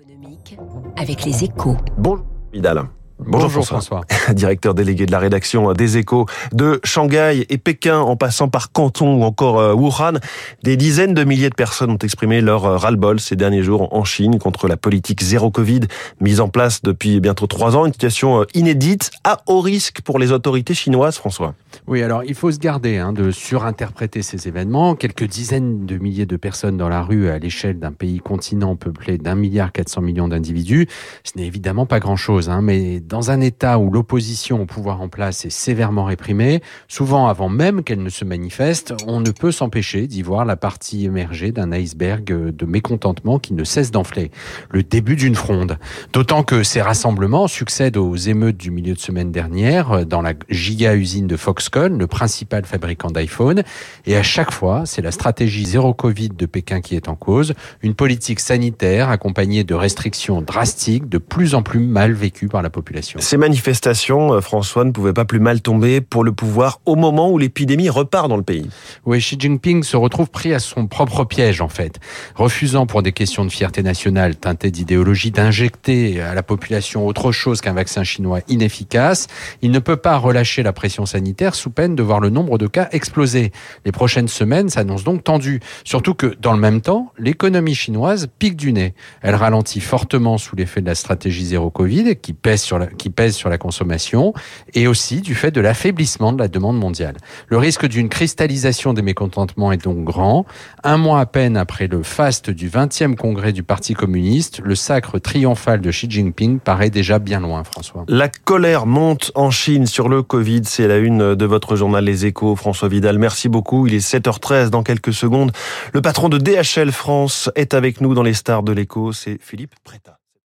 économique avec les échos. Bonjour Vidal. Bonjour, François. Directeur délégué de la rédaction des échos de Shanghai et Pékin en passant par Canton ou encore euh, Wuhan. Des dizaines de milliers de personnes ont exprimé leur euh, ras-le-bol ces derniers jours en Chine contre la politique zéro Covid mise en place depuis bientôt trois ans. Une situation euh, inédite à haut risque pour les autorités chinoises, François. Oui, alors il faut se garder hein, de surinterpréter ces événements. Quelques dizaines de milliers de personnes dans la rue à l'échelle d'un pays continent peuplé d'un milliard quatre cents millions d'individus, ce n'est évidemment pas grand-chose. Hein, mais dans un État où l'opposition au pouvoir en place est sévèrement réprimée, souvent avant même qu'elle ne se manifeste, on ne peut s'empêcher d'y voir la partie émergée d'un iceberg de mécontentement qui ne cesse d'enfler. Le début d'une fronde. D'autant que ces rassemblements succèdent aux émeutes du milieu de semaine dernière dans la giga-usine de Foxconn le principal fabricant d'iPhone. Et à chaque fois, c'est la stratégie zéro Covid de Pékin qui est en cause, une politique sanitaire accompagnée de restrictions drastiques, de plus en plus mal vécues par la population. Ces manifestations, euh, François, ne pouvaient pas plus mal tomber pour le pouvoir au moment où l'épidémie repart dans le pays. Oui, Xi Jinping se retrouve pris à son propre piège, en fait. Refusant pour des questions de fierté nationale teintées d'idéologie d'injecter à la population autre chose qu'un vaccin chinois inefficace, il ne peut pas relâcher la pression sanitaire sous peine de voir le nombre de cas exploser. Les prochaines semaines s'annoncent donc tendues, surtout que dans le même temps, l'économie chinoise pique du nez. Elle ralentit fortement sous l'effet de la stratégie zéro Covid qui pèse sur la, qui pèse sur la consommation et aussi du fait de l'affaiblissement de la demande mondiale. Le risque d'une cristallisation des mécontentements est donc grand. Un mois à peine après le faste du 20e congrès du Parti communiste, le sacre triomphal de Xi Jinping paraît déjà bien loin, François. La colère monte en Chine sur le Covid, c'est la une de de votre journal Les Échos, François Vidal. Merci beaucoup. Il est 7h13 dans quelques secondes. Le patron de DHL France est avec nous dans les stars de l'Écho. C'est Philippe Prétat.